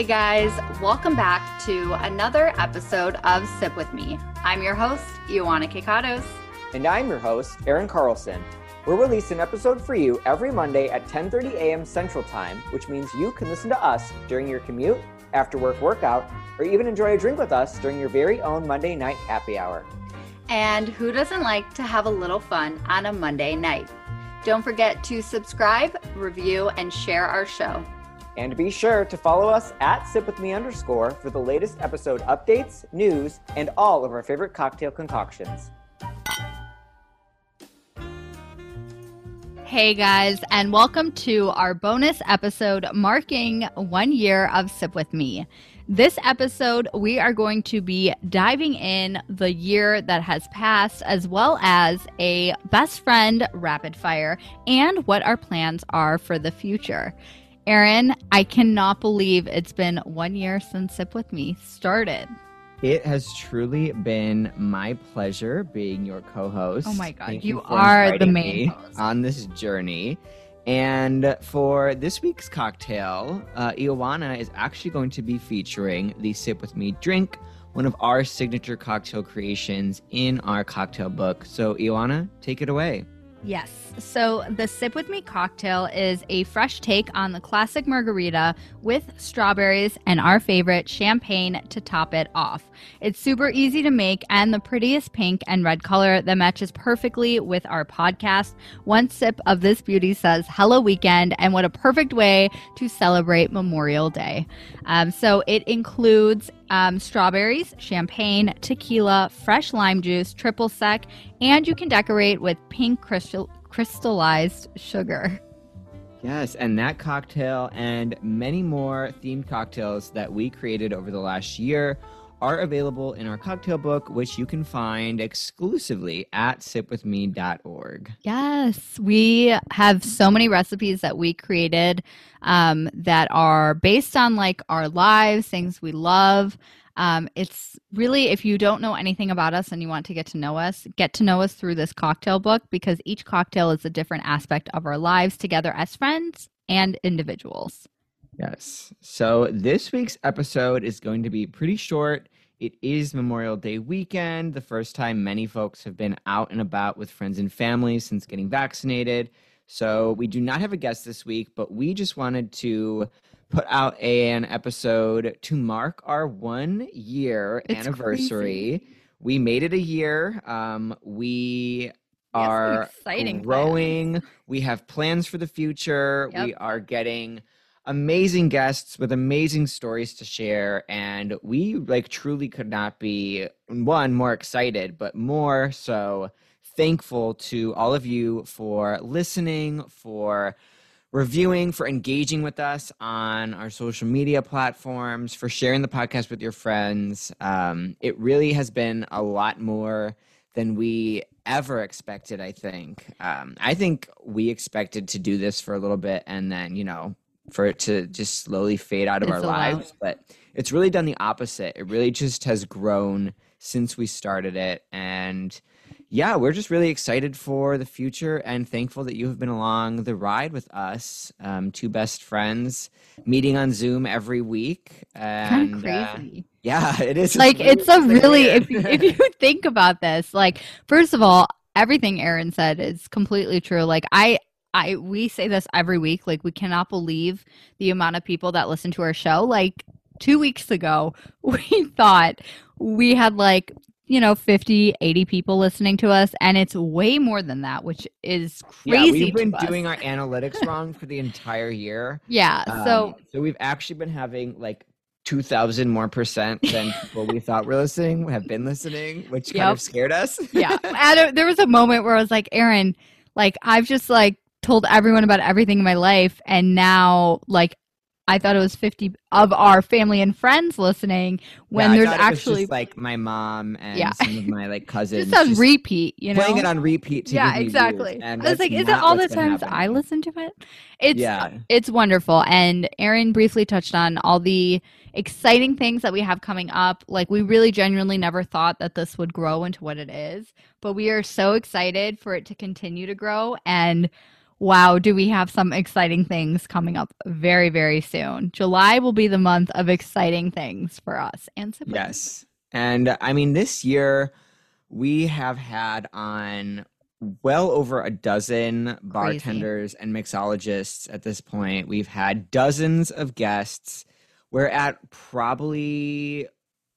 Hey guys, welcome back to another episode of Sip With Me. I'm your host, Ioana Kikatos. And I'm your host, Aaron Carlson. We'll release an episode for you every Monday at 10:30 a.m. Central Time, which means you can listen to us during your commute, after work workout, or even enjoy a drink with us during your very own Monday night happy hour. And who doesn't like to have a little fun on a Monday night? Don't forget to subscribe, review, and share our show. And be sure to follow us at Sip With Me underscore for the latest episode updates, news, and all of our favorite cocktail concoctions. Hey guys, and welcome to our bonus episode marking one year of Sip With Me. This episode, we are going to be diving in the year that has passed, as well as a best friend rapid fire and what our plans are for the future. Aaron, I cannot believe it's been one year since Sip With Me started. It has truly been my pleasure being your co-host. Oh my god, Thank you, you are the main on this journey. And for this week's cocktail, uh, Ioana is actually going to be featuring the Sip With Me drink, one of our signature cocktail creations in our cocktail book. So, Ioana, take it away. Yes. So the Sip With Me cocktail is a fresh take on the classic margarita with strawberries and our favorite champagne to top it off. It's super easy to make and the prettiest pink and red color that matches perfectly with our podcast. One sip of this beauty says hello weekend and what a perfect way to celebrate Memorial Day. Um, so it includes um, strawberries, champagne, tequila, fresh lime juice, triple sec, and you can decorate with pink crystal- crystallized sugar. Yes, and that cocktail and many more themed cocktails that we created over the last year are available in our cocktail book, which you can find exclusively at sipwithme.org. Yes, we have so many recipes that we created um, that are based on like our lives, things we love. Um, it's really, if you don't know anything about us and you want to get to know us, get to know us through this cocktail book because each cocktail is a different aspect of our lives together as friends and individuals. Yes. So this week's episode is going to be pretty short. It is Memorial Day weekend, the first time many folks have been out and about with friends and family since getting vaccinated. So we do not have a guest this week, but we just wanted to put out an episode to mark our one year it's anniversary. Crazy. We made it a year. Um, we are exciting growing. Plans. We have plans for the future. Yep. We are getting amazing guests with amazing stories to share and we like truly could not be one more excited but more so thankful to all of you for listening for reviewing, for engaging with us on our social media platforms, for sharing the podcast with your friends. Um, it really has been a lot more than we ever expected, I think. Um, I think we expected to do this for a little bit and then, you know, for it to just slowly fade out of it's our lives. But it's really done the opposite. It really just has grown since we started it. And yeah, we're just really excited for the future and thankful that you have been along the ride with us. Um, two best friends meeting on Zoom every week. Kind of crazy. Uh, yeah, it is. Like it's a really if you, if you think about this, like first of all, everything Aaron said is completely true. Like I I we say this every week. Like we cannot believe the amount of people that listen to our show. Like two weeks ago, we thought we had like you know 50 80 people listening to us and it's way more than that which is crazy yeah, we've been doing our analytics wrong for the entire year yeah um, so so we've actually been having like 2000 more percent than people we thought were listening have been listening which kind of scared us yeah there was a moment where i was like aaron like i've just like told everyone about everything in my life and now like I thought it was 50 of our family and friends listening when yeah, there's actually like my mom and yeah. some of my like cousins just on just repeat, you know, playing it on repeat. yeah, exactly. And I was like, is it all the times I listen to it? It's yeah. it's wonderful. And Aaron briefly touched on all the exciting things that we have coming up. Like we really genuinely never thought that this would grow into what it is, but we are so excited for it to continue to grow and wow, do we have some exciting things coming up very, very soon. July will be the month of exciting things for us and siblings. Yes. And I mean, this year we have had on well over a dozen bartenders and mixologists at this point. We've had dozens of guests. We're at probably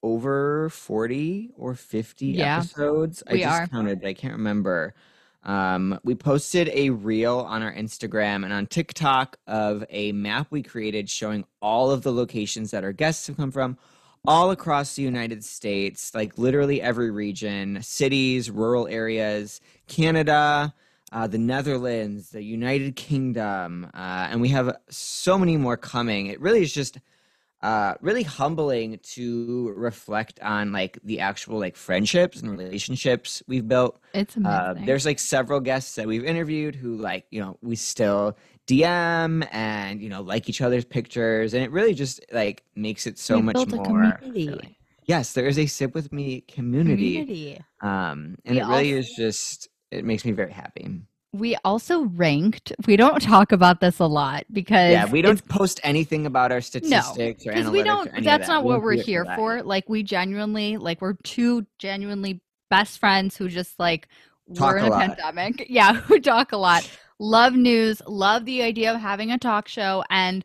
over 40 or 50 Yeah, episodes. I just are. counted, but I can't remember. Um, we posted a reel on our Instagram and on TikTok of a map we created showing all of the locations that our guests have come from all across the United States, like literally every region, cities, rural areas, Canada, uh, the Netherlands, the United Kingdom, uh, and we have so many more coming. It really is just uh, really humbling to reflect on like the actual like friendships and relationships we've built. It's Uh, amazing. there's like several guests that we've interviewed who like you know we still DM and you know like each other's pictures, and it really just like makes it so We much more. community. Yes, there is a sip with me community, community. um, and We it really also- is just it makes me very happy. We also ranked. We don't talk about this a lot because Yeah, we don't post anything about our statistics or because analytics. we don't that's that. not We what we're here for like we genuinely like we're two genuinely best friends who just like Talk we're in a a, pandemic yeah who talk a lot love news love the idea of having a talk show and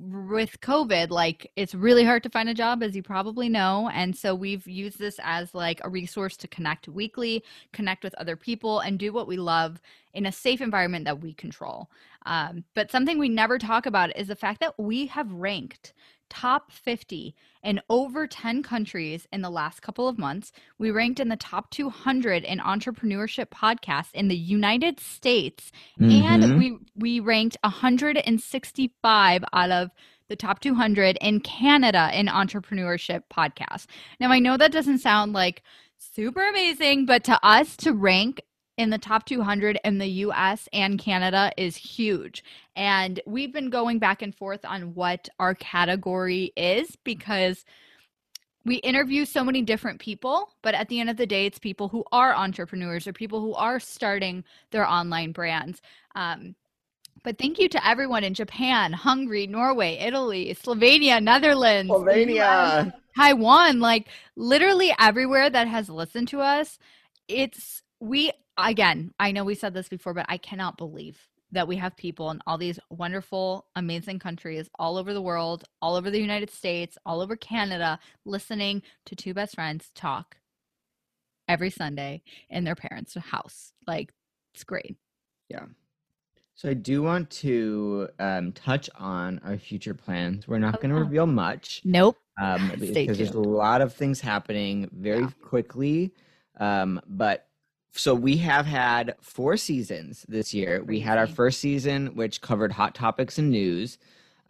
with covid like it's really hard to find a job as you probably know and so we've used this as like a resource to connect weekly connect with other people and do what we love in a safe environment that we control. Um, but something we never talk about is the fact that we have ranked top 50 in over 10 countries in the last couple of months. We ranked in the top 200 in entrepreneurship podcasts in the United States, Mhm. and we we ranked 165 out of the top 200 in Canada in entrepreneurship podcasts. Now I know that doesn't sound like super amazing, but to us to rank in the top 200 in the US and Canada is huge. And we've been going back and forth on what our category is because we interview so many different people, but at the end of the day, it's people who are entrepreneurs or people who are starting their online brands. Um, but thank you to everyone in Japan, Hungary, Norway, Italy, Slovenia, Netherlands, Slovenia. Taiwan, like literally everywhere that has listened to us. It's we again, I know we said this before, but I cannot believe that we have people in all these wonderful, amazing countries all over the world, all over the United States, all over Canada, listening to two best friends talk every Sunday in their parents' house. Like, it's great. Yeah. So I do want to um, touch on our future plans. We're not Oh, going to yeah. reveal much Nope. um, because there's a lot of things happening very Yeah. quickly. Um, but so we have had four seasons this year. We had our first season, which covered hot topics and news.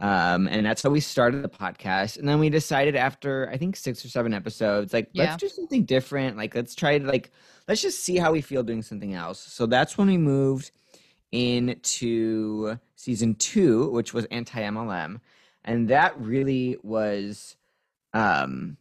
Um, and that's how we started the podcast. And then we decided after I think six or seven episodes, like Yeah. let's do something different. Like let's try to like let's just see how we feel doing something else. So that's when we moved into season two, which was anti MLM. And that really was um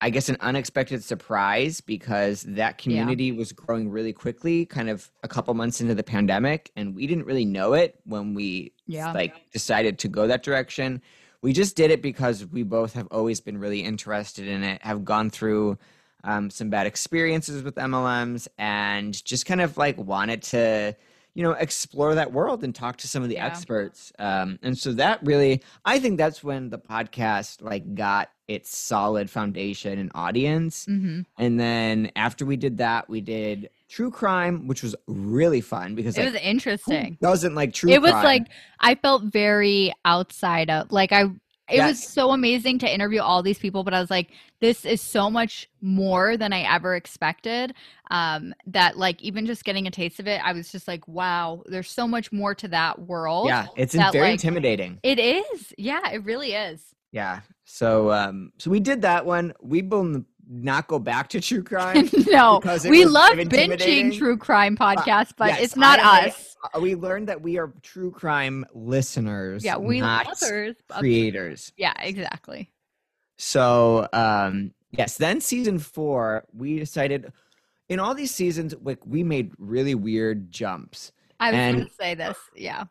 I guess an unexpected surprise because that community was growing really quickly, kind of a couple months into the pandemic, and we didn't really know it when we Yeah. like decided to go that direction. We just did it because we both have always been really interested in it, have gone through um, some bad experiences with MLMs, and just kind of like wanted to, you know, explore that world and talk to some of the Yeah. experts. Um, and so that really, I think that's when the podcast like got its solid foundation and audience. hmm And then after we did that, we did true crime, which was really fun because It like, was interesting. doesn't like true it was crime? like I felt very outside of like I it was so amazing to interview all these people but I was like this is so much more than I ever expected um that like even just getting a taste of it I was just like wow there's so much more to that world yeah, it's that, very like- intimidating. it is yeah it really is Yeah. So um so we did that one. We will not go back to true crime. no Because we love kind of intimidating. binging true crime podcasts but yes, it's not I us Uh, we learned that we are true crime listeners. yeah we of- creators. yeah exactly So um yes, then season four, we decided in all these seasons, like we made really weird jumps. I was And- going to say this. Yeah.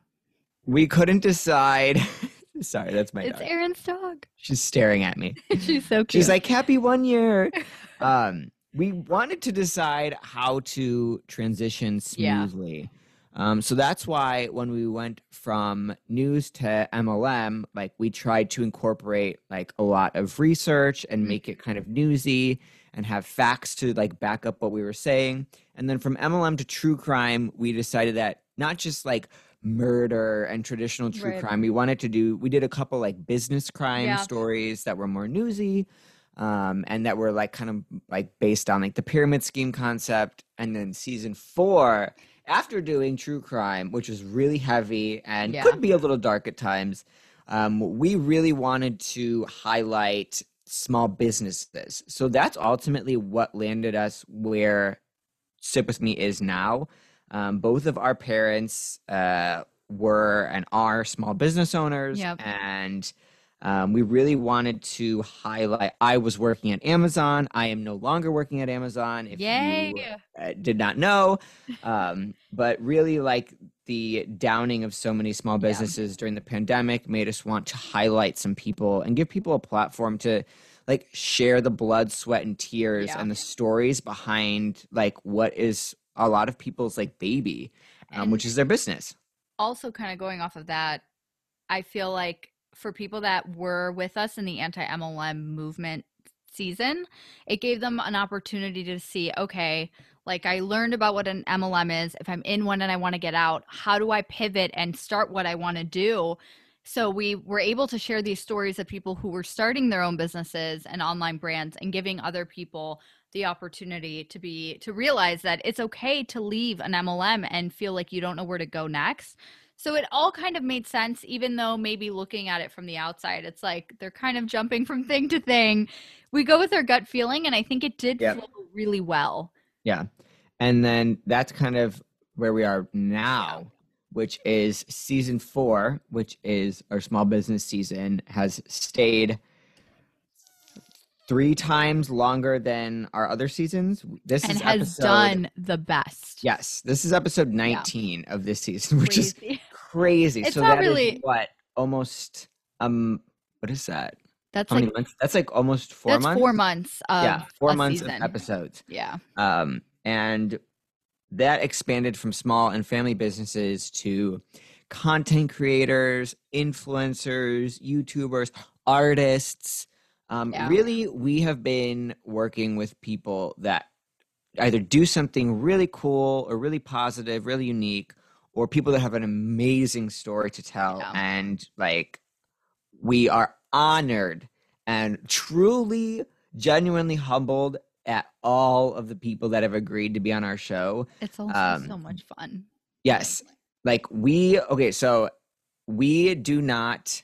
We couldn't decide. Sorry, that's my It's dog. Aaron's dog. She's staring at me. She's so cute. She's like, happy one year. um, we wanted to decide how to transition Yeah. smoothly. Um, so that's why when we went from news to MLM, like we tried to incorporate like a lot of research and Mhm. make it kind of newsy and have facts to like back up what we were saying. And then from MLM to true crime, we decided that not just like murder and traditional true Right. crime, we wanted to do, we did a couple like business crime Yeah. stories that were more newsy um, and that were like kind of like based on like the pyramid scheme concept. And then season four, after doing true crime, which was really heavy and Yeah. could be a little dark at times, um, we really wanted to highlight small businesses. So that's ultimately what landed us where Sip With Me is now. Um, both of our parents uh, were and are small business owners. Yep. And um, we really wanted to highlight. I was working at Amazon. I am no longer working at Amazon. If Yay. you uh, did not know, um, but really like the downing of so many small Yeah. businesses during the pandemic made us want to highlight some people and give people a platform to like share the blood, sweat, and tears Yeah. and the stories behind like what is a lot of people's like baby, um, which is their business. also kind of going off of that, I feel like for people that were with us in the anti MLM movement season, it gave them an opportunity to see, okay, like I learned about what an MLM is. If I'm in one and I want to get out, how do I pivot and start what I want to do? So we were able to share these stories of people who were starting their own businesses and online brands and giving other people the opportunity to be to realize that it's okay to leave an MLM and feel like you don't know where to go next. So it all kind of made sense even though maybe looking at it from the outside it's like they're kind of jumping from thing to thing. We go with our gut feeling and I think it did Yep. flow really well. Yeah. And then that's kind of where we are now, which is season four, which is our small business season, has stayed three times longer than our other seasons. This and is has episode, done the best. Yes, this is episode 19 of this season, which is Crazy. crazy. It's so not really- what almost um what is that? That's How like months? That's like almost four months. four months of yeah, four months season. of episodes. Yeah. Um, and that expanded from small and family businesses to content creators, influencers, YouTubers, artists. Um, Yeah. Really, we have been working with people that either do something really cool or really positive, really unique, or people that have an amazing story to tell. Yeah. And like, we are honored and truly, genuinely humbled at all of the people that have agreed to be on our show. It's also Um, so much fun. Yes. Like we okay, so we do not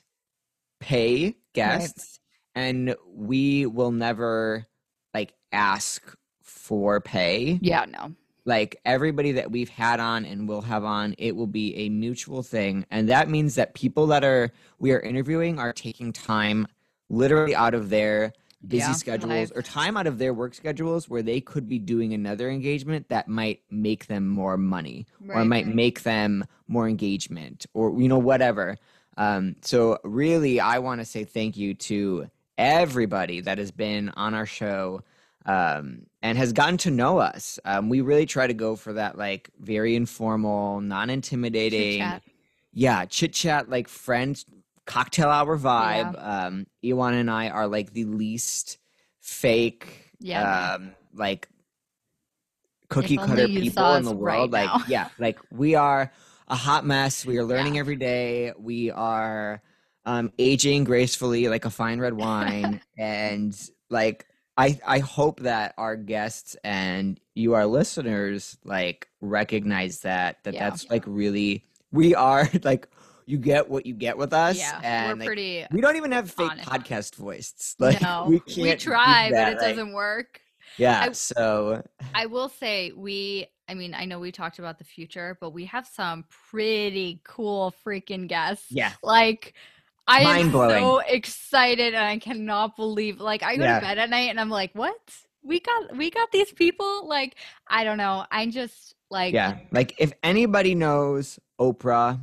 pay guests and we will never like ask for pay. Yeah, no. Like everybody that we've had on and will have on, it will be a mutual thing. And that means that people that are we are interviewing are taking time literally out of their busy Yeah, schedules or time out of their work schedules where they could be doing another engagement that might make them more money or might right. make them more engagement or you know whatever um, so really i want to say thank you to everybody that has been on our show um, and has gotten to know us um, we really try to go for that like very informal non-intimidating Chit-chat. yeah chit chat like friends cocktail hour vibe. Um Ioana and I are like the least fake Yeah. um like cookie cutter people in the world. right like yeah like we are a hot mess. We are learning Yeah. every day. We are um aging gracefully like a fine red wine. And like I I hope that our guests and you our listeners like recognize that that Yeah. that's like really we are like you get what you get with us yeah, and we're like, pretty. we don't even have fake honest. podcast voice like no, we we, try, but it like- doesn't work. yeah I- so I will say we. I mean, I know we talked about the future, but we have some pretty cool freaking guests. yeah Like, I am so excited, and I cannot believe. Like, I go Yeah. to bed at night, and I'm like, "What? we got we got these people like I don't know. I'm just like Yeah. Like if anybody knows Oprah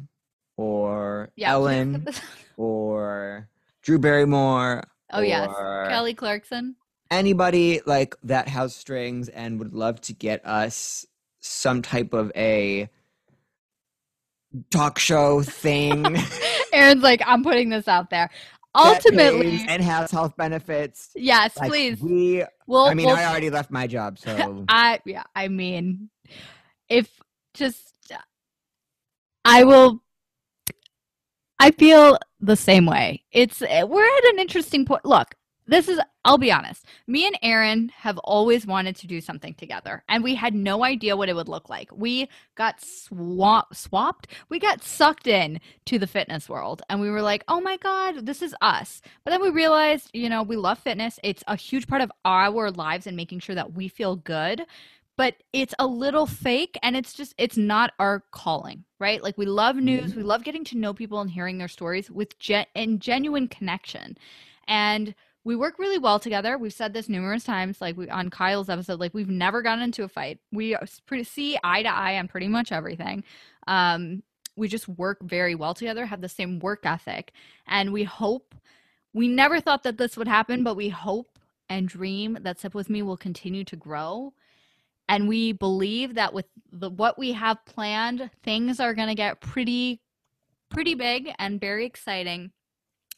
or Yeah, Ellen or Drew Barrymore Oh yes, Kelly Clarkson. anybody like that has strings and would love to get us some type of a talk show thing Aaron's like, I'm putting this out there. Ultimately, and has health benefits yes, like, please. we We'll, i mean we'll i already left my job so I yeah, I mean, if just I will. I feel the same way. It's eh, we're at an interesting point. Look, this is. I'll be honest. Me and Aaron have always wanted to do something together, and we had no idea what it would look like. We got swap, swapped. We got sucked in to the fitness world, and we were like, "Oh my god, this is us." But then we realized, you know, we love fitness. It's a huge part of our lives and making sure that we feel good but it's a little fake and it's just it's not our calling right? Like we love news we love getting to know people and hearing their stories with gen- and genuine connection. And we work really well together. We've said this numerous times like we on kyle's episode like we've never gotten into a fight. We pretty see eye to eye on pretty much everything. Um we just work very well together have the same work ethic and we hope we never thought that this would happen but we hope and dream that sip with me will continue to grow and we believe that with the what we have planned things are going to get pretty pretty big and very exciting.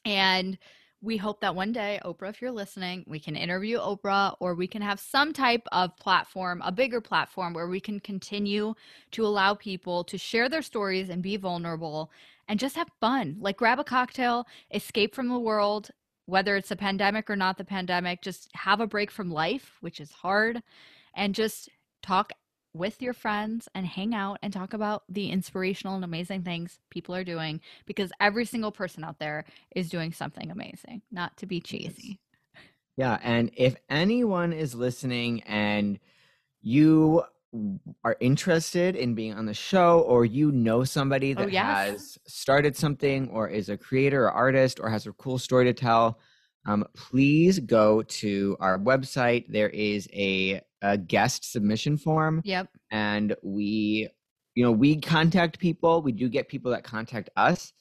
And we hope that one day oprah if you're listening we can interview oprah or we can have some type of platform a bigger platform where we can continue to allow people to share their stories and be vulnerable and just have fun. Like grab a cocktail escape from the world whether it's a pandemic or not the pandemic just have a break from life which is hard and just talk with your friends and hang out and talk about the inspirational and amazing things people are doing because every single person out there is doing something amazing, not to be cheesy. Yeah, and if anyone is listening and you are interested in being on the show or you know somebody Oh, that yes. has started something or is a creator or artist or has a cool story to tell, um, please go to our website. There is a, a guest submission form Yep. and we you know we contact people we do get people that contact us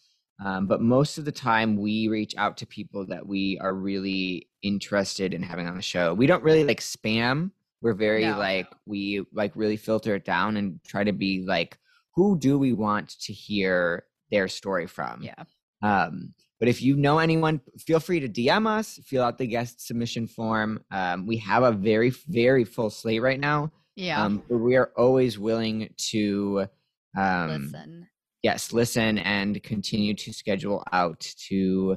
um, but most of the time we reach out to people that we are really interested in having on the show we don't really like spam we're very No. like we like really filter it down and try to be like who do we want to hear their story from Yeah. um, but if you know anyone, feel free to DM us, fill out the guest submission form. Um, we have a very, very full slate right now. Yeah. Um, but we are always willing to, um, Listen. yes, listen and continue to schedule out to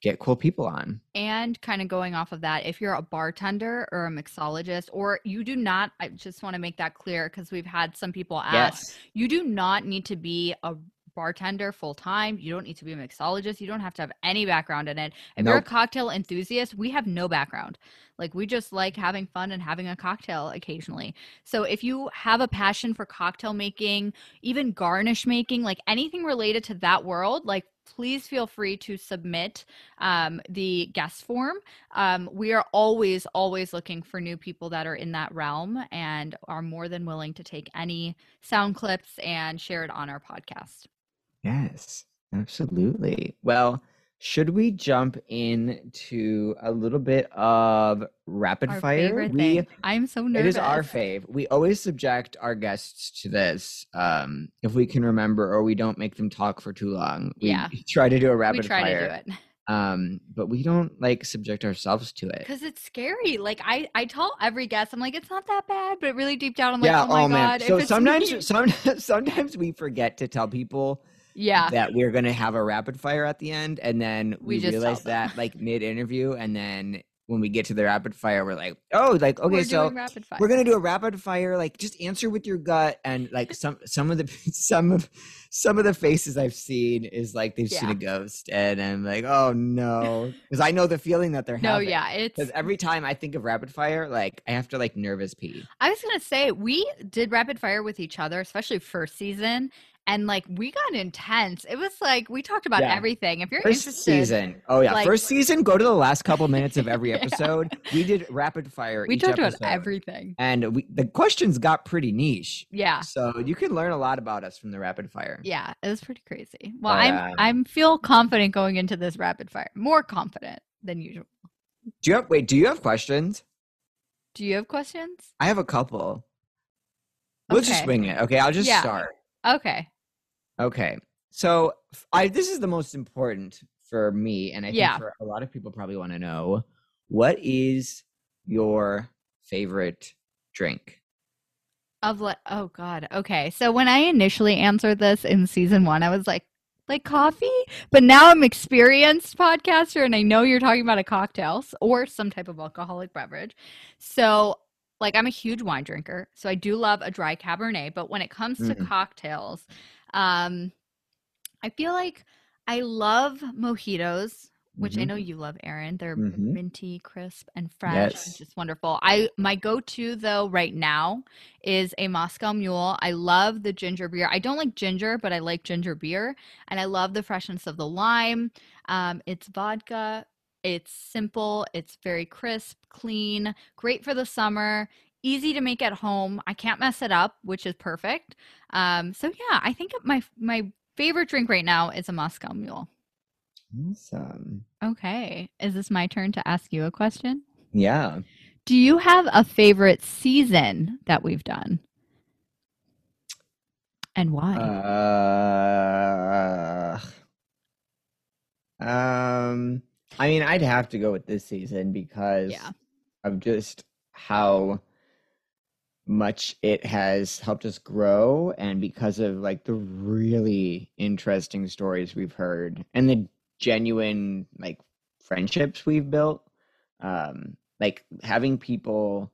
get cool people on. And kind of going off of that, if you're a bartender or a mixologist, or you do not, I just want to make that clear because we've had some people ask, Yes. you do not need to be a bartender full time. You don't need to be a mixologist. You don't have to have any background in it. If you're a cocktail enthusiast, we have no background. Like we just like having fun and having a cocktail occasionally. So if you have a passion for cocktail making, even garnish making, like anything related to that world, like please feel free to submit um, the guest form. Um, we are always, always looking for new people that are in that realm and are more than willing to take any sound clips and share it on our podcast. Yes, absolutely. Well, should we jump into a little bit of rapid Our fire? we thing. I'm so nervous. It is our fave. We always subject our guests to this. Um, if we can remember, or we don't make them talk for too long. We Yeah. try to do a rapid fire. We try fire. to do it Um, but we don't like subject ourselves to it. because it's scary. Like I, I tell every guest, I'm like, it's not that bad, but really deep down, I'm like, yeah. oh my man. god. So sometimes, me- some, sometimes we forget to tell people yeah, that we're gonna have a rapid fire at the end, and then We we, just realize that like mid interview, and then when we get to the rapid fire, we're like, oh, like okay, we're so doing rapid fire. we're gonna do a rapid fire like just answer with your gut and like some some of the some of some of the faces i've seen is like they've seen a ghost and i'm like oh no because i know the feeling that they're no, having yeah, it's. because every time i think of rapid fire like i have to like nervous pee I was gonna say we did rapid fire with each other, especially first season, and like we got intense. It was like we talked about Yeah. everything. If you're First interested, season. Oh yeah, like- first season. Go to the last couple minutes of every Yeah. episode. We did rapid fire. we talked about everything. and we, the questions got pretty niche. Yeah. So you can learn a lot about us from the rapid fire. Yeah, it was pretty crazy. Well, But, I'm uh, I'm feel confident going into this rapid fire. More confident than usual. Do you have wait? Do you have questions? Do you have questions? I have a couple. We'll just Okay. wing it. Okay, I'll just Yeah. start. Okay. Okay. So I this is the most important for me, and I think Yeah. for a lot of people probably want to know what is your favorite drink? Of like oh god. Okay. So when I initially answered this in season 1, I was like like coffee, but now I'm experienced podcaster and I know you're talking about a cocktail s- or some type of alcoholic beverage. So like I'm a huge wine drinker, so I do love a dry cabernet, but when it comes to Mm. cocktails, um I feel like I love mojitos, which I Mhm. know you love, Aaron. They're Mhm. minty, crisp, and fresh. Yes. and just wonderful. I my go-to though right now is a Moscow Mule. I love the ginger beer. I don't like ginger, but I like ginger beer, and I love the freshness of the lime. Um, it's vodka. It's simple. It's very crisp, clean, great for the summer. Easy to make at home. I can't mess it up, which is perfect. Um, so yeah, I think my my favorite drink right now is a Moscow Mule. Awesome. Okay. Is this my turn to ask you a question? Yeah. Do you have a favorite season that we've done? And why? Uh, um, I mean, I'd have to go with this season because Yeah. of just how much it has helped us grow and because of like the really interesting stories we've heard and the genuine like friendships we've built um like having people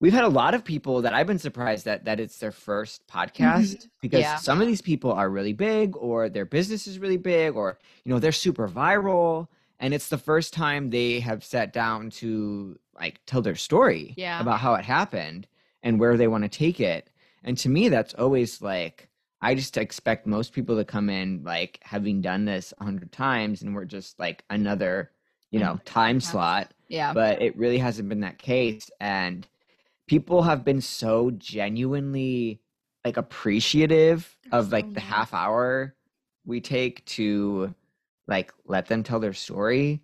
we've had a lot of people that I've been surprised that that it's their first podcast because Yeah. some of these people are really big or their business is really big or you know they're super viral and it's the first time they have sat down to like tell their story Yeah. about how it happened and where they want to take it. And to me that's always like i just expect most people to come in like having done this a hundred times and we're just like another you know time slot. yeah. but it really hasn't been that case and people have been so genuinely like appreciative of like the half hour we take to like let them tell their story.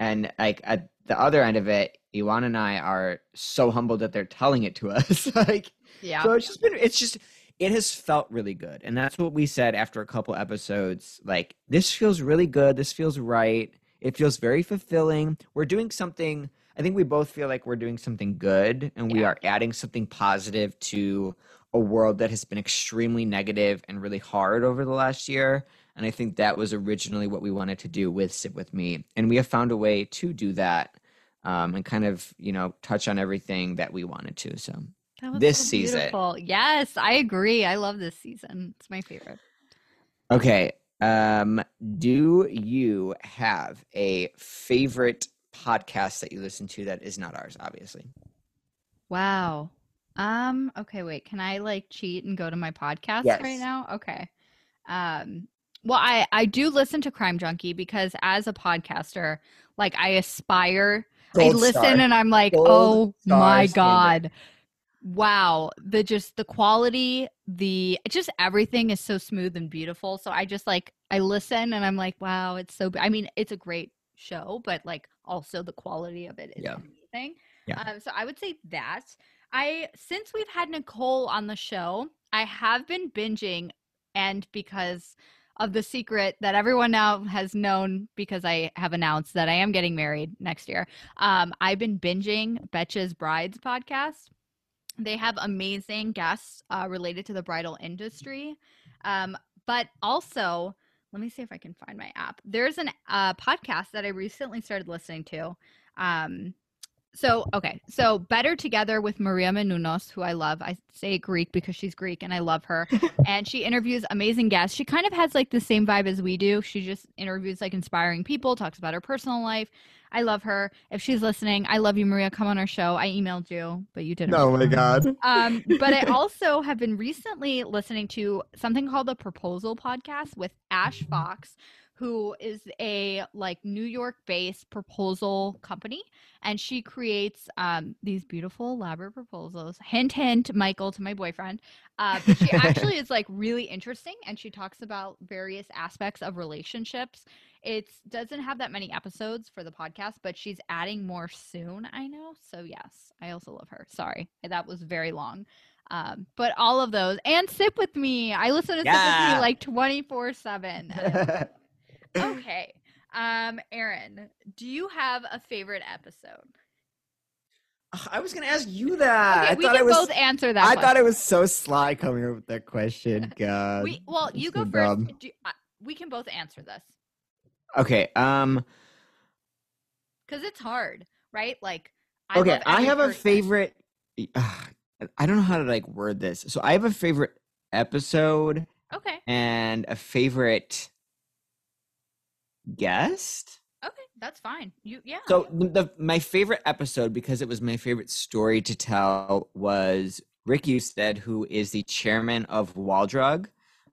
And like at the other end of it Ioana and I are so humbled that they're telling it to us like yeah. so it's just been it's just it has felt really good. And that's what we said after a couple episodes. Like, this feels really good. This feels right. It feels very fulfilling. We're doing something I think we both feel like we're doing something good and we are adding something positive to a world that has been extremely negative and really hard over the last year. And I think that was originally what we wanted to do with Sip With Me. And we have found a way to do that um, and kind of, you know, touch on everything that we wanted to. So this so season. Yes, I agree. I love this season. It's my favorite. Okay. Um, do you have a favorite podcast that you listen to that is not ours, obviously? Wow. Um, okay, wait. Can I like cheat and go to my podcast Yes. right now? Okay. Um, well, I I do listen to Crime Junkie because as a podcaster, like I aspire I listen star. and I'm like, Gold oh my standard. god, wow! The just the quality, the just everything is so smooth and beautiful. So I just like I listen and I'm like, wow, it's so. I mean, it's a great show, but like also the quality of it is Yeah. amazing. Yeah. Um, so I would say that I since we've had Nicole on the show, I have been binging, and because of the secret that everyone now has known because I have announced that I am getting married next year. Um, I've been binging Betches Brides podcast. They have amazing guests uh, related to the bridal industry. Um, but also, let me see if I can find my app. There's an uh, podcast that I recently started listening to. Um, So, okay. So, Better Together with Maria Menounos, who I love. I say Greek because she's Greek and I love her. and she interviews amazing guests. She kind of has like the same vibe as we do. She just interviews like inspiring people, talks about her personal life. I love her. If she's listening, I love you, Maria. Come on our show. I emailed you, but you didn't. Oh my god. Um, but I also have been recently listening to something called the Proposal Podcast with Ash Fox, who is a like New York based proposal company. And she creates um, these beautiful, elaborate proposals. Hint, hint, Michael to my boyfriend. Uh, but she actually is like really interesting and she talks about various aspects of relationships. It doesn't have that many episodes for the podcast, but she's adding more soon, I know. So, yes, I also love her. Sorry, that was very long. Um, but all of those and sip with me. I listen to sip with me like 24 7. okay. Um, Aaron, do you have a favorite episode? I was gonna ask you that. Okay, I we thought can was. both answer that. I thought it was so sly coming up with that question. God. We well, you so go first. uh, we can both answer this Okay. Um. because it's hard, right? Like, I okay. I have a favorite. I don't know how to like word this. So I have a favorite episode Okay, and a favorite guest. okay, that's fine. You, yeah. So the, the my favorite episode because it was my favorite story to tell was Rick Hustead, who is the chairman of Wall Drug,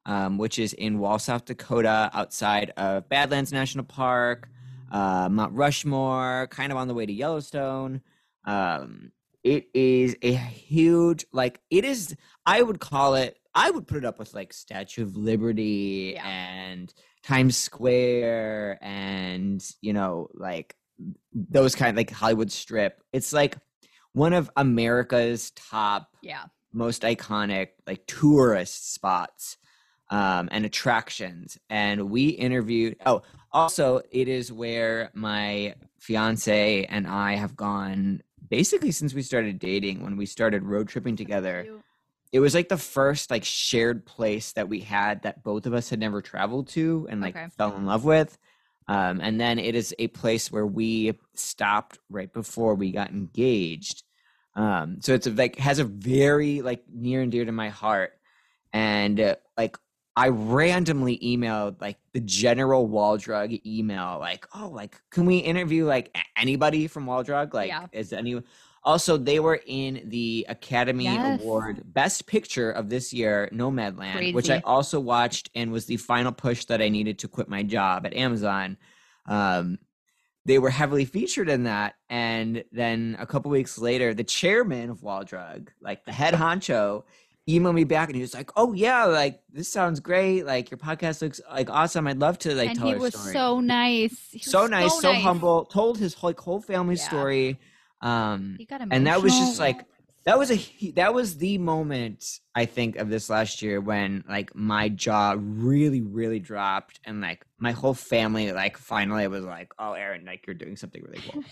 um, which is in Wall, South Dakota, outside of Badlands National Park, uh, Mount Rushmore, kind of on the way to Yellowstone. Um, it is a huge, like it is. I would call it. I would put it up with like Statue of Liberty Yeah. and Times Square and you know like those kind of like Hollywood Strip. It's like one of America's top yeah. most iconic like tourist spots um, and attractions. And we interviewed. Oh, also, it is where my fiance and I have gone basically since we started dating. When we started road tripping together, it was like the first like shared place that we had that both of us had never traveled to and like Okay. fell in love with. Um, and then it is a place where we stopped right before we got engaged. Um, so it's a, like has a very like near and dear to my heart. And uh, like I randomly emailed like the general Wall Drug email, like, oh, like can we interview like anybody from Wall Drug? Like, Yeah. is any also they were in the Academy Yes. Award Best Picture of this year, Nomadland, which I also watched and was the final push that I needed to quit my job at Amazon. Um, they were heavily featured in that, and then a couple weeks later, the chairman of Wall Drug, like the head honcho, emailed me back and he was like, "Oh yeah, like this sounds great. Like your podcast looks like awesome. I'd love to like and tell he was story." so nice. He was so nice, so nice. So humble. Told his whole, like, whole family Yeah. story. Um, and that was just like that was a that was the moment I think of this last year when like my jaw really really dropped and like my whole family like finally was like oh Aaron like you're doing something really cool.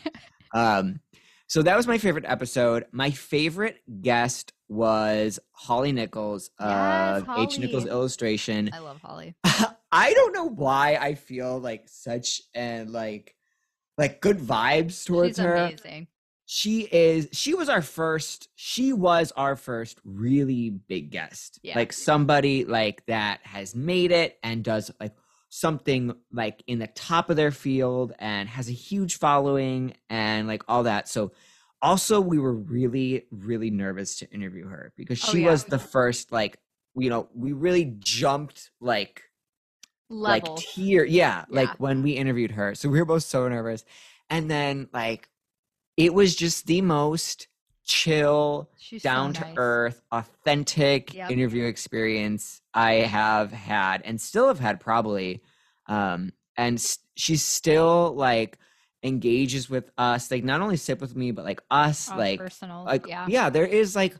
um, so that was my favorite episode. My favorite guest was Holly Nichols Yes, of H Nichols Illustration. I love Holly. I don't know why I feel like such and like like good vibes towards She's her. amazing. She is she was our first she was our first really big guest. Yeah. Like somebody like that has made it and does like something like in the top of their field and has a huge following and like all that. So also we were really really nervous to interview her because Oh, she yeah. was the first like you know we really jumped like Level. like tier yeah, Yeah. like when we interviewed her so we were both so nervous and then like it was just the most chill She's so down nice. to earth authentic Yep. interview experience i have had and still have had probably um and s- she's still like engages with us like not only sip with me but like us All like personal. like yeah. yeah. there is like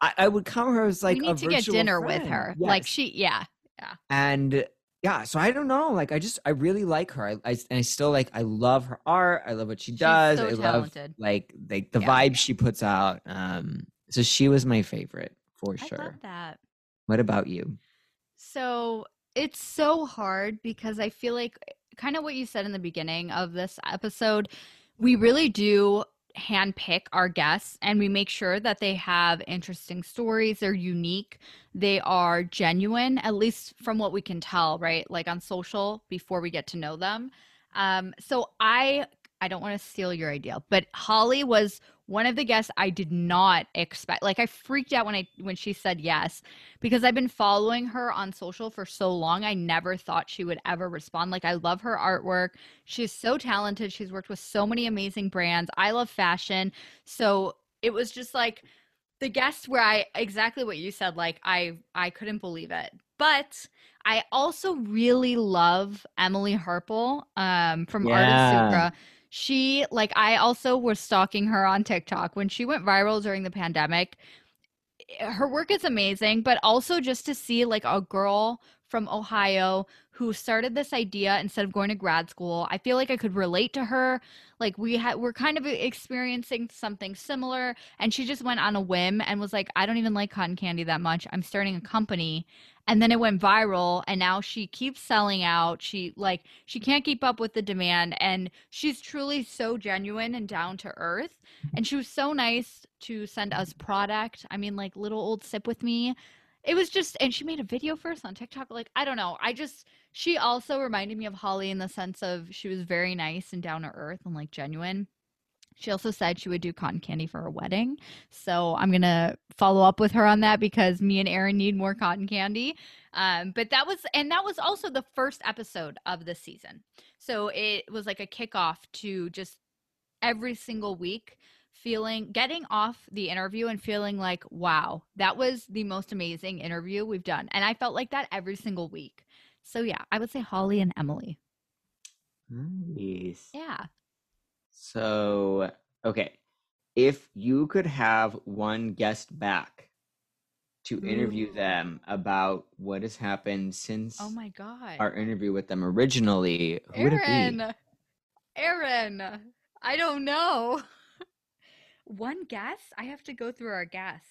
I, I would count her as like we a need to get dinner with friend. her. Like she, yeah, yeah. and yeah so i don't know like i just i really like her i, I and i still like i love her art i love what she does so i love like like the Yeah. vibe she puts out um so she was my favorite for I sure love that. what about you So it's so hard because I feel like kind of what you said in the beginning of this episode, we really do handpick our guests and we make sure that they have interesting stories. They're unique. They are genuine, at least from what we can tell, right? Like on social before we get to know them. Um, so I I don't want to steal your idea, but Holly was one of the guests I did not expect. Like I freaked out when I when she said yes because I've been following her on social for so long. I never thought she would ever respond. Like I love her artwork. She's so talented. She's worked with so many amazing brands. I love fashion. So it was just like the guest where I exactly what you said like I I couldn't believe it. But I also really love Emily Harple um, from Yeah. Sucra. She like I also was stalking her on TikTok when she went viral during the pandemic. Her work is amazing, but also just to see like a girl from Ohio who started this idea instead of going to grad school. I feel like I could relate to her. Like we had we're kind of experiencing something similar and she just went on a whim and was like I don't even like cotton candy that much. I'm starting a company and then it went viral and now she keeps selling out she like she can't keep up with the demand and she's truly so genuine and down to earth and she was so nice to send us product i mean like little old sip with me it was just and she made a video first on tiktok like i don't know i just she also reminded me of holly in the sense of she was very nice and down to earth and like genuine she also said she would do cotton candy for her wedding. So I'm to follow up with her on that because me and Aaron need more cotton candy. Um, but that was, and that was also the first episode of the season. So it was like a kickoff to just every single week feeling, getting off the interview and feeling like, wow, that was the most amazing interview we've done. And I felt like that every single week. So yeah, I would say Holly and Emily. Nice. Yeah. So, okay. If you could have one guest back to interview Ooh. them about what has happened since Oh my God. our interview with them originally, who would it be? Aaron, Aaron, I don't know. One guess? I have to go through our guess.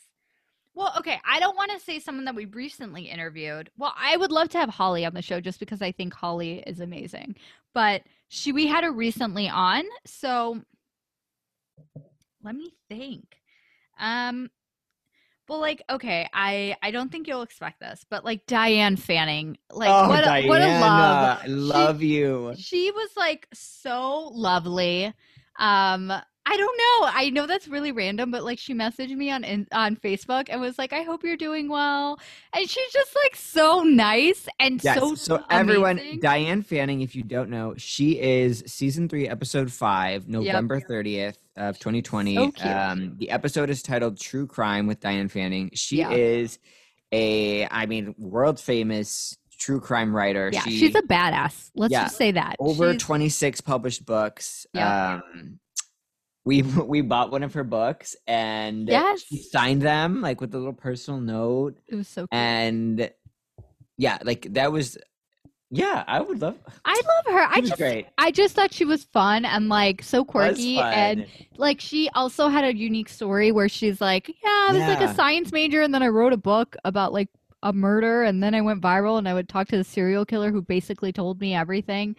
Well, okay, I don't want to say someone that we recently interviewed. Well, I would love to have Holly on the show just because I think Holly is amazing. But she we had her recently on, so let me think. Um well like okay, I I don't think you'll expect this, but like Diane Fanning, like oh, what a, what a love. I love you. She was like so lovely. Um, I don't know. I know that's really random, but like she messaged me on in, on Facebook and was like, "I hope you're doing well," and she's just like so nice and Yes. so So, everyone, amazing. Diane Fanning, if you don't know, she is season three, episode five, November thirtieth of 2020. So cute. Um, the episode is titled "True Crime" with Diane Fanning. She Yeah. is a, I mean, world famous true crime writer. yeah, she, she's a badass. Let's Yeah. just say that over She's- 26 published books. Yeah. Um, we we bought one of her books and Yes. she signed them like with a little personal note It was so. And yeah, like that was yeah, I would love I love her. I just, great. I just thought she was fun and like so quirky and like she also had a unique story where she's like, yeah, I was like a science major and then I wrote a book about like a murder and then I went viral and I would talk to the serial killer who basically told me everything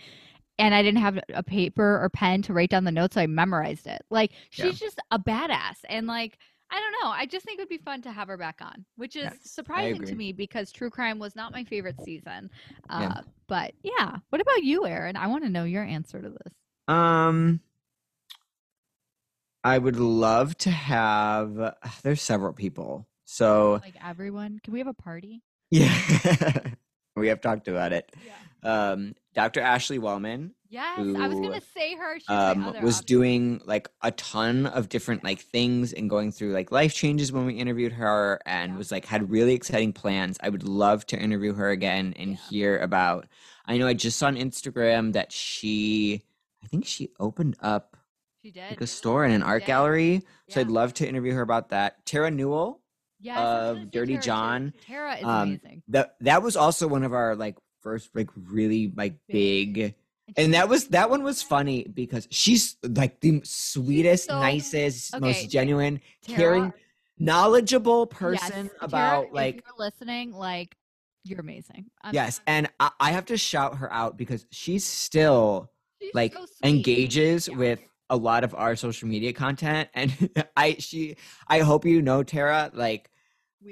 and I didn't have a paper or pen to write down the notes so I memorized it. Like she's just a badass and like I don't know. I just think it would be fun to have her back on, which is Yes, surprising to me because true crime was not my favorite season. Uh, Yeah. But yeah, what about you, Aaron? I want to know your answer to this. Um I would love to have there's several people. So Like everyone, can we have a party? yeah. we have talked about it. Yeah. Um Dr. Ashley Wellman Yes, I was gonna say her. Um, was option. doing like a ton of different like things and going through like life changes when we interviewed her and Yeah. was like had really exciting plans. I would love to interview her again and Yeah. hear about. I know I just saw on Instagram that she, I think she opened up She did. like a store and an art Yeah. gallery. So I'd love to interview her about that. Tara Newell, Yes, of Dirty Tara, too. John. Tara is Um, amazing. that that was also one of our like first like really like Big. and that was that one was funny because she's like the sweetest, so- nicest, okay, most genuine, Tara- caring, knowledgeable yes, person Tara, about if like you're listening, like you're amazing. I'm- yes, I'm- and I, I have to shout her out because she's still she's like so engages Yeah. with a lot of our social media content. And I she I hope you know Tara like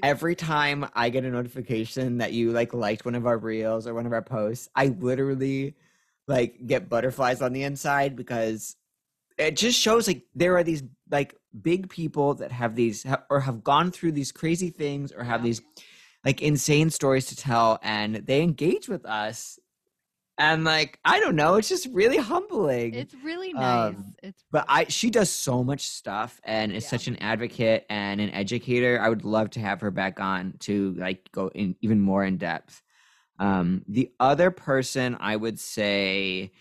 every time I get a notification that you like liked one of our reels or one of our posts, I literally like get butterflies on the inside because it just shows like there are these like big people that have these or have gone through these crazy things or have Yeah. these like insane stories to tell and they engage with us and like I don't know, it's just really humbling It's really nice. Um, it's but I she does so much stuff and is Yeah. such an advocate and an educator. I would love to have her back on to like go in even more in depth. Um, the other person I would say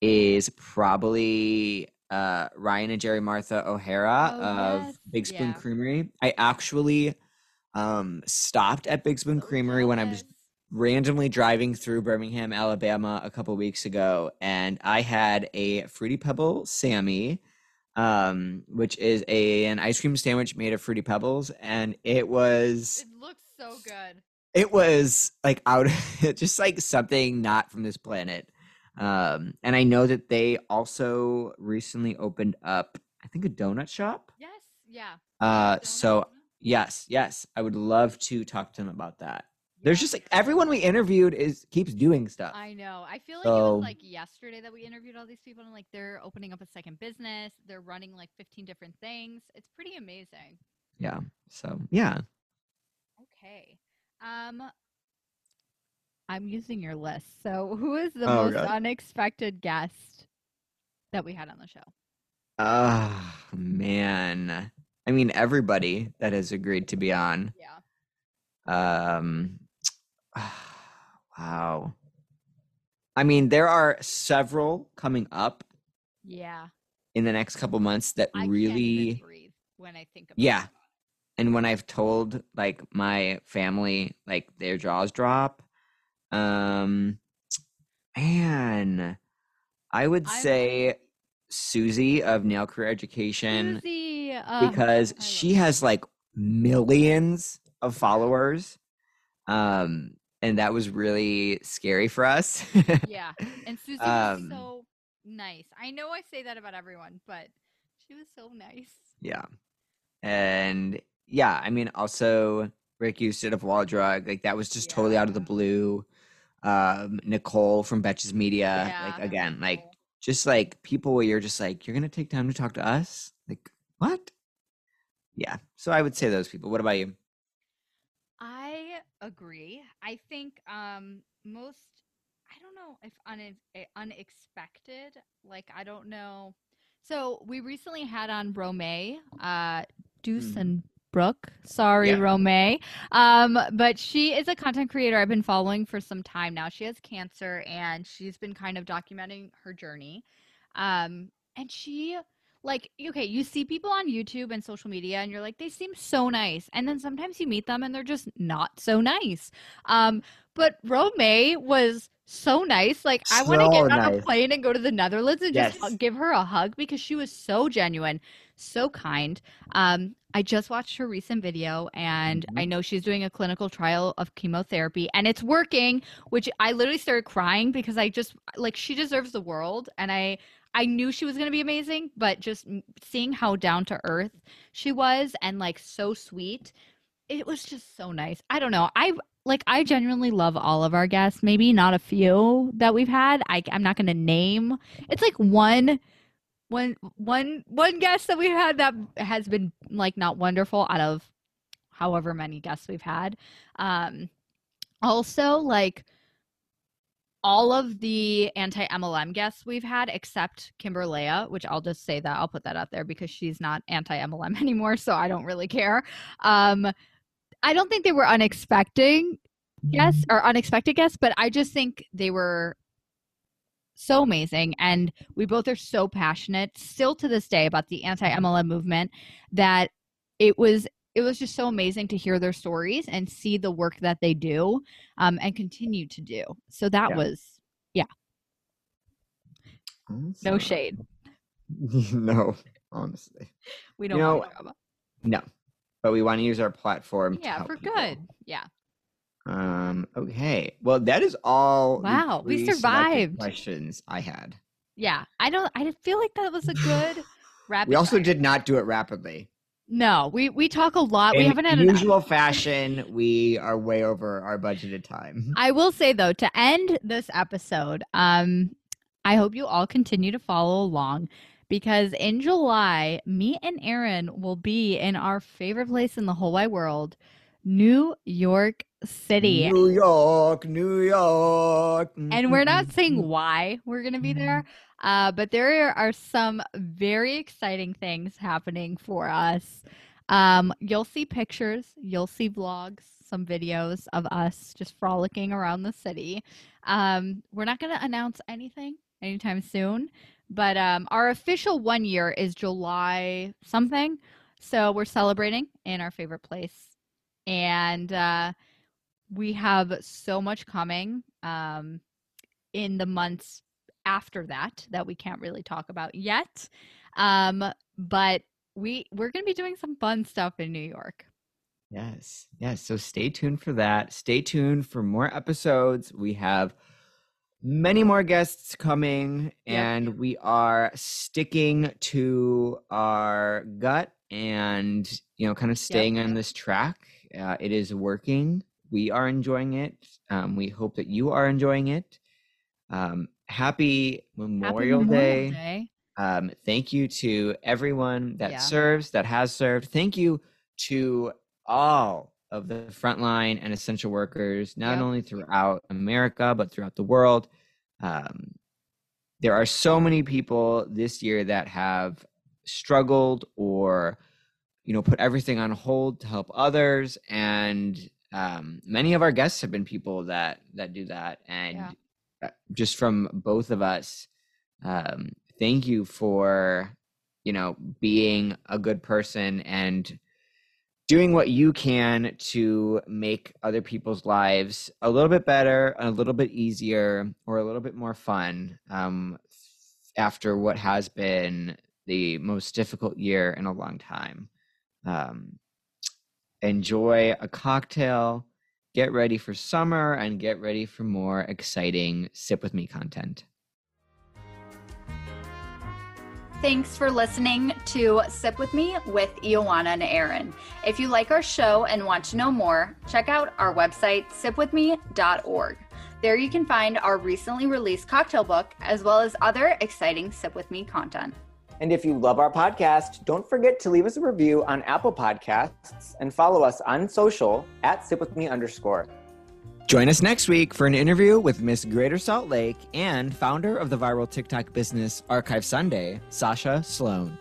is probably uh, Ryan and Geri-Martha O'Hara Oh, of yes. Big Spoon Yeah. Creamery. I actually um, stopped at Big Spoon Creamery when I was. Randomly driving through Birmingham, Alabama a couple weeks ago, and I had a Fruity Pebble Sammy, um, which is a an ice cream sandwich made of Fruity Pebbles, and it was It looks so good. it was like out just like something not from this planet. Um, and I know that they also recently opened up, I think, a donut shop. Yes. Yeah. Uh, Donut, so yes, yes, I would love to talk to them about that. There's just like everyone we interviewed is keeps doing stuff. I know. I feel like it was like yesterday that we interviewed all these people and like they're opening up a second business. They're running like 15 different things. It's pretty amazing. Yeah. So yeah. Okay. Um I'm using your list. So who is the Oh, most God. unexpected guest that we had on the show? Oh man. I mean everybody that has agreed to be on. Yeah. Um wow. I mean there are several coming up Yeah. in the next couple months that I can't really when I think about Yeah. and when I've told like my family like their jaws drop, um man, I would I'm- say Susie of Nail Career Education Susie, uh, because she has like millions of followers. Um and that was really scary for us. yeah. And Susie Um, was so nice. I know I say that about everyone, but she was so nice. Yeah. And yeah, I mean also Rick Hustead of Wall Drug, like that was just totally out of the blue. Um Nicole from Betches Media, yeah. like again, like just like people where you're just like, you're gonna take time to talk to us? Like, what? Yeah. So I would say those people. What about you? Agree. I think um most I don't know if une- eh, unexpected, like I don't know. So we recently had on Romay, uh Deuce Mhm. and Brooke. Sorry, Yeah. Romay. Um, but she is a content creator I've been following for some time now. She has cancer and she's been kind of documenting her journey. Um, and she like okay, you see people on YouTube and social media and you're like, they seem so nice. And then sometimes you meet them and they're just not so nice. Um, but Romay was so nice. Like I want to So get on a plane and go to the Netherlands and just Yes. hu- give her a hug because she was so genuine, so kind. Um, I just watched her recent video and Mhm. I know she's doing a clinical trial of chemotherapy and it's working, which I literally started crying because I just like she deserves the world and I I knew she was going to be amazing, but just seeing how down to earth she was and like so sweet, it was just so nice. I don't know. I like I genuinely love all of our guests. Maybe not a few that we've had. I I'm not going to name. It's like one one one one guest that we had that has been like not wonderful out of however many guests we've had. Um also like all of the anti MLM guests we've had, except Kimberlea, which I'll just say that I'll put that out there because she's not anti MLM anymore, so I don't really care. Um, I don't think they were unexpected guests or unexpected guests, but I just think they were so amazing, and we both are so passionate still to this day about the anti MLM movement that it was it was just so amazing to hear their stories and see the work that they do um, and continue to do. So that was Yeah. was no shade. no, honestly. We don't You know, to talk about. No. But we want to use our platform to Yeah, help for people. good. Yeah. Um. Okay. Well, that is all. Wow, we survived. Questions I had. Yeah, I don't. I feel like that was a good rapid. We also fire. did not do it rapidly. No, we we talk a lot. we haven't had an usual fashion. We are way over our budgeted time. I will say though, to end this episode, um, I hope you all continue to follow along because in July, me and Aaron will be in our favorite place in the whole wide world, New York City. New York, New York. And we're not saying Mm-hmm. why we're going to be there, uh, but there are some very exciting things happening for us. Um, you'll see pictures, you'll see vlogs, some videos of us just frolicking around the city. Um, we're not going to announce anything anytime soon, but um, our official one year is July something. So we're celebrating in our favorite place. And uh, we have so much coming um, in the months after that that we can't really talk about yet. Um, but we we're going to be doing some fun stuff in New York. Yes, yes. So stay tuned for that. Stay tuned for more episodes. We have many more guests coming, Yep. and we are sticking to our gut and you know, kind of staying on this track. Uh, it is working. We are enjoying it. Um, we hope that you are enjoying it. Um, happy Happy Memorial, Day. Day. Um, thank you to everyone that Yeah. serves, that has served. Thank you to all of the frontline and essential workers, not Yep. only throughout America, but throughout the world. Um, there are so many people this year that have struggled or, you know, put everything on hold to help others. And um, many of our guests have been people that that do that. And Yeah. Uh, just from both of us, um, thank you for you know being a good person and doing what you can to make other people's lives a little bit better a little bit easier or a little bit more fun um, after what has been the most difficult year in a long time. Um, enjoy a cocktail get ready for summer and get ready for more exciting sip with me content Thanks for listening to Sip With Me with Ioana and Aaron. If you like our show and want to know more, check out our website, sipwithme.org. There you can find our recently released cocktail book, as well as other exciting Sip With Me content. And if you love our podcast, don't forget to leave us a review on Apple Podcasts and follow us on social at sipwithme underscore. Join us next week for an interview with Miss Greater Salt Lake and founder of the viral TikTok business Archive Sunday, Sasha Sloan.